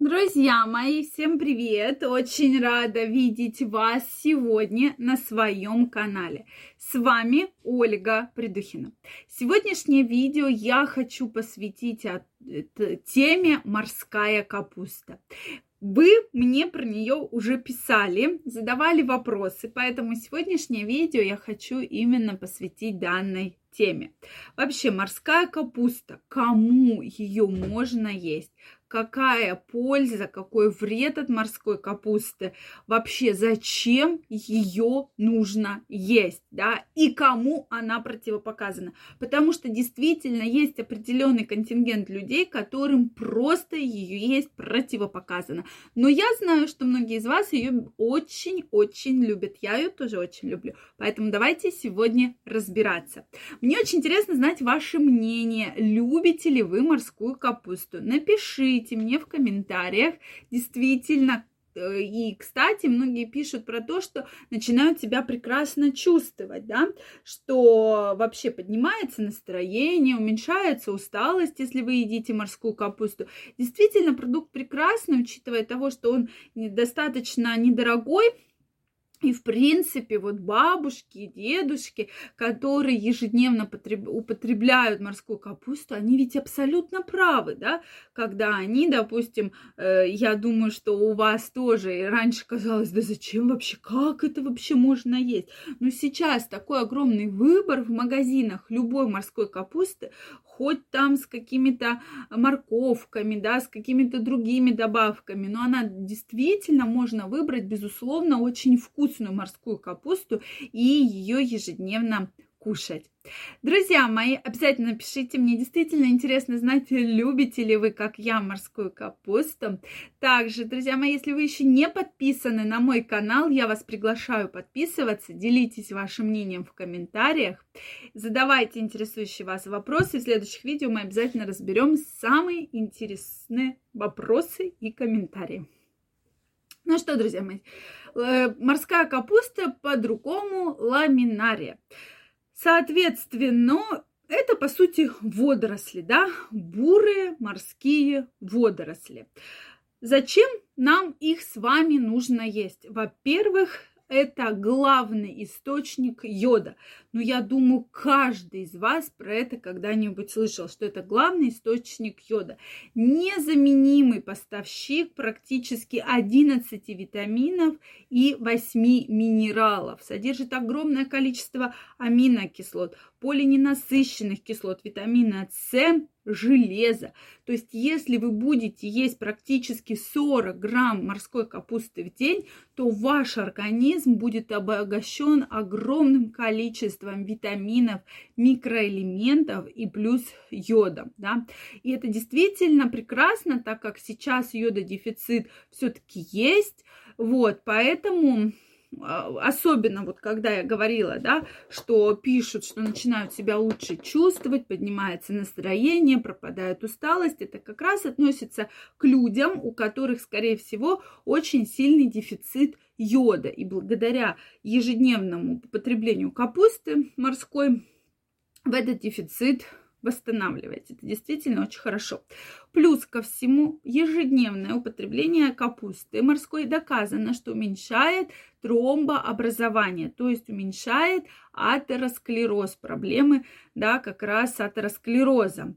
Друзья мои, всем привет! Очень рада видеть вас сегодня на своем канале. С вами Ольга Придухина. Сегодняшнее видео я хочу посвятить теме морская капуста. Вы мне про нее уже писали, задавали вопросы, поэтому сегодняшнее видео я хочу именно посвятить данной теме. Вообще, морская капуста, кому ее можно есть? Какая польза, какой вред от морской капусты, вообще зачем ее нужно есть, да, и кому она противопоказана. Потому что действительно есть определенный контингент людей, которым просто ее есть противопоказано. Но я знаю, что многие из вас ее очень-очень любят. Я ее тоже очень люблю. Поэтому давайте сегодня разбираться. Мне очень интересно знать ваше мнение. Любите ли вы морскую капусту? Напишите напишите мне в комментариях, действительно, э, и, кстати, многие пишут про то, что начинают себя прекрасно чувствовать, да, что вообще поднимается настроение, уменьшается усталость, если вы едите морскую капусту. Действительно, продукт прекрасный, учитывая того, что он достаточно недорогой, и, в принципе, вот бабушки и дедушки, которые ежедневно употребляют морскую капусту, они ведь абсолютно правы, да, когда они, допустим, э, я думаю, что у вас тоже и раньше казалось, да зачем вообще, как это вообще можно есть? Но сейчас такой огромный выбор в магазинах любой морской капусты, хоть там с какими-то морковками, да, с какими-то другими добавками, но она действительно можно выбрать, безусловно, очень вкусную морскую капусту и ее ежедневно кушать. Друзья мои, обязательно пишите, мне действительно интересно знать, любите ли вы, как я, морскую капусту. Также, друзья мои, если вы еще не подписаны на мой канал, я вас приглашаю подписываться, делитесь вашим мнением в комментариях, задавайте интересующие вас вопросы. В следующих видео мы обязательно разберем самые интересные вопросы и комментарии. Ну что, друзья мои, э, морская капуста по-другому ламинария. Соответственно, это, по сути, водоросли, да, бурые морские водоросли. Зачем нам их с вами нужно есть? Во-первых, это главный источник йода. Но я думаю, каждый из вас про это когда-нибудь слышал, что это главный источник йода. Незаменимый поставщик практически 11 витаминов и 8 минералов. Содержит огромное количество аминокислот, полиненасыщенных кислот, витамина С, железа. То есть, если вы будете есть практически 40 грамм морской капусты в день, то ваш организм будет обогащен огромным количеством витаминов, микроэлементов и плюс йода. Да? И это действительно прекрасно, так как сейчас йододефицит все-таки есть. Вот, поэтому особенно вот когда я говорила, да, что пишут, что начинают себя лучше чувствовать, поднимается настроение, пропадает усталость, это как раз относится к людям, у которых, скорее всего, очень сильный дефицит йода. И благодаря ежедневному потреблению капусты морской в этот дефицит восстанавливать. Это действительно очень хорошо. Плюс ко всему, ежедневное употребление капусты морской доказано, что уменьшает тромбообразование, то есть уменьшает атеросклероз, проблемы, да, как раз атеросклероза,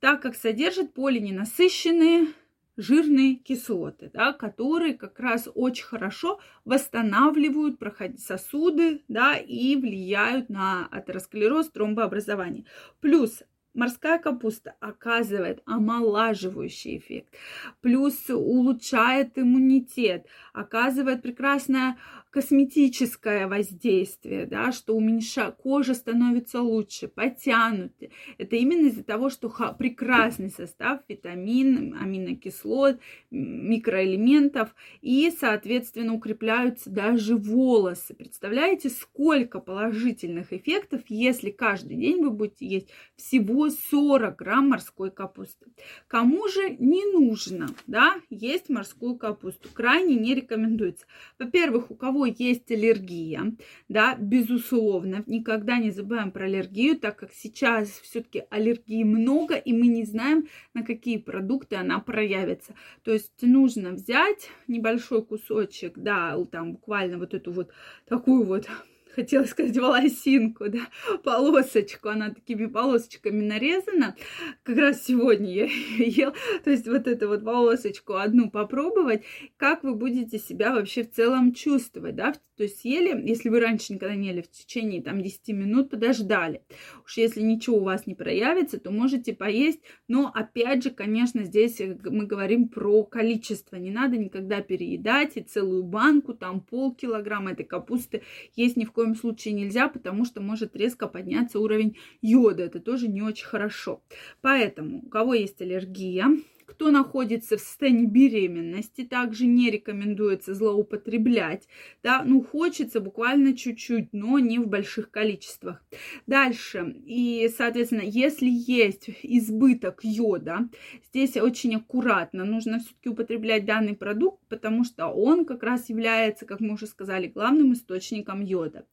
так как содержит полиненасыщенные жирные кислоты, да, которые как раз очень хорошо восстанавливают сосуды да, и влияют на атеросклероз, тромбообразование. Плюс Морская капуста оказывает омолаживающий эффект, плюс улучшает иммунитет, оказывает прекрасное косметическое воздействие, да, что уменьшает, кожа становится лучше, потянутой. Это именно из-за того, что прекрасный состав витамин, аминокислот, микроэлементов и, соответственно, укрепляются даже волосы. Представляете, сколько положительных эффектов, если каждый день вы будете есть всего 40 грамм морской капусты. Кому же не нужно, да, есть морскую капусту? Крайне не рекомендуется. Во-первых, у кого есть аллергия, да, безусловно, никогда не забываем про аллергию, так как сейчас все-таки аллергии много, и мы не знаем, на какие продукты она проявится. То есть нужно взять небольшой кусочек, да, там буквально вот эту вот такую вот хотела сказать волосинку, да, полосочку, она такими полосочками нарезана. Как раз сегодня я ел, то есть вот эту вот полосочку одну попробовать, как вы будете себя вообще в целом чувствовать, да, то есть съели, если вы раньше никогда не ели в течение там 10 минут, подождали. Уж если ничего у вас не проявится, то можете поесть, но опять же, конечно, здесь мы говорим про количество, не надо никогда переедать и целую банку, там полкилограмма этой капусты есть ни в коем коем случае нельзя, потому что может резко подняться уровень йода. Это тоже не очень хорошо. Поэтому, у кого есть аллергия, кто находится в состоянии беременности, также не рекомендуется злоупотреблять. Да, ну хочется буквально чуть-чуть, но не в больших количествах. Дальше, и, соответственно, если есть избыток йода, здесь очень аккуратно нужно все-таки употреблять данный продукт, потому что он как раз является, как мы уже сказали, главным источником йода.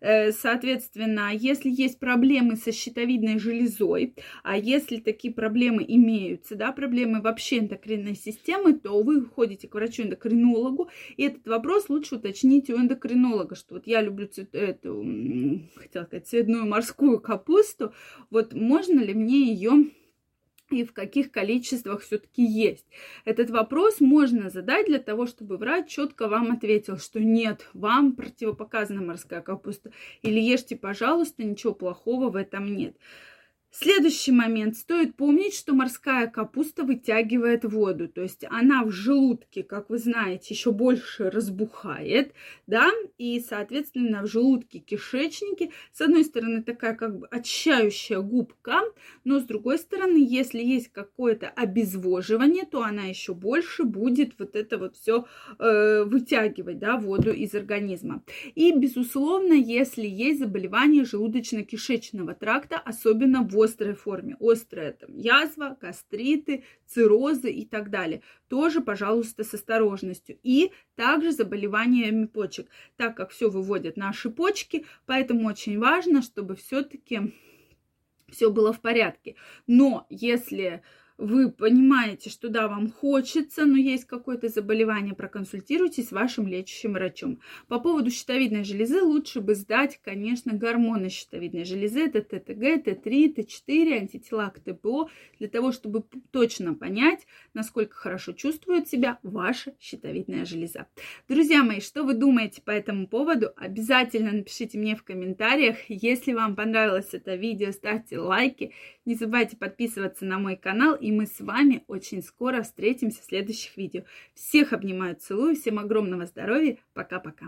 Э, соответственно, если есть проблемы со щитовидной железой, а если такие проблемы имеются, да, проблемы вообще эндокринной системы, то вы ходите к врачу-эндокринологу, и этот вопрос лучше уточнить у эндокринолога, что вот я люблю цвет, эту, хотела сказать, цветную морскую капусту, вот можно ли мне ее и в каких количествах все-таки есть. Этот вопрос можно задать для того, чтобы врач четко вам ответил, что нет, вам противопоказана морская капуста, или ешьте, пожалуйста, ничего плохого в этом нет. Следующий момент. Стоит помнить, что морская капуста вытягивает воду, то есть она в желудке, как вы знаете, еще больше разбухает, да, и, соответственно, в желудке, кишечнике, с одной стороны, такая как бы очищающая губка, но с другой стороны, если есть какое-то обезвоживание, то она еще больше будет вот это вот все э, вытягивать, да, воду из организма. И, безусловно, если есть заболевание желудочно-кишечного тракта, особенно острой форме. Острая там язва, гастриты, циррозы и так далее. Тоже, пожалуйста, с осторожностью. И также заболеваниями почек, так как все выводят наши почки, поэтому очень важно, чтобы все-таки все было в порядке. Но если вы понимаете, что да, вам хочется, но есть какое-то заболевание, проконсультируйтесь с вашим лечащим врачом. По поводу щитовидной железы лучше бы сдать, конечно, гормоны щитовидной железы. Это ТТГ, Т3, Т4, антитела к ТПО, для того, чтобы точно понять, насколько хорошо чувствует себя ваша щитовидная железа. Друзья мои, что вы думаете по этому поводу? Обязательно напишите мне в комментариях. Если вам понравилось это видео, ставьте лайки. Не забывайте подписываться на мой канал и и мы с вами очень скоро встретимся в следующих видео. Всех обнимаю, целую, всем огромного здоровья, пока-пока.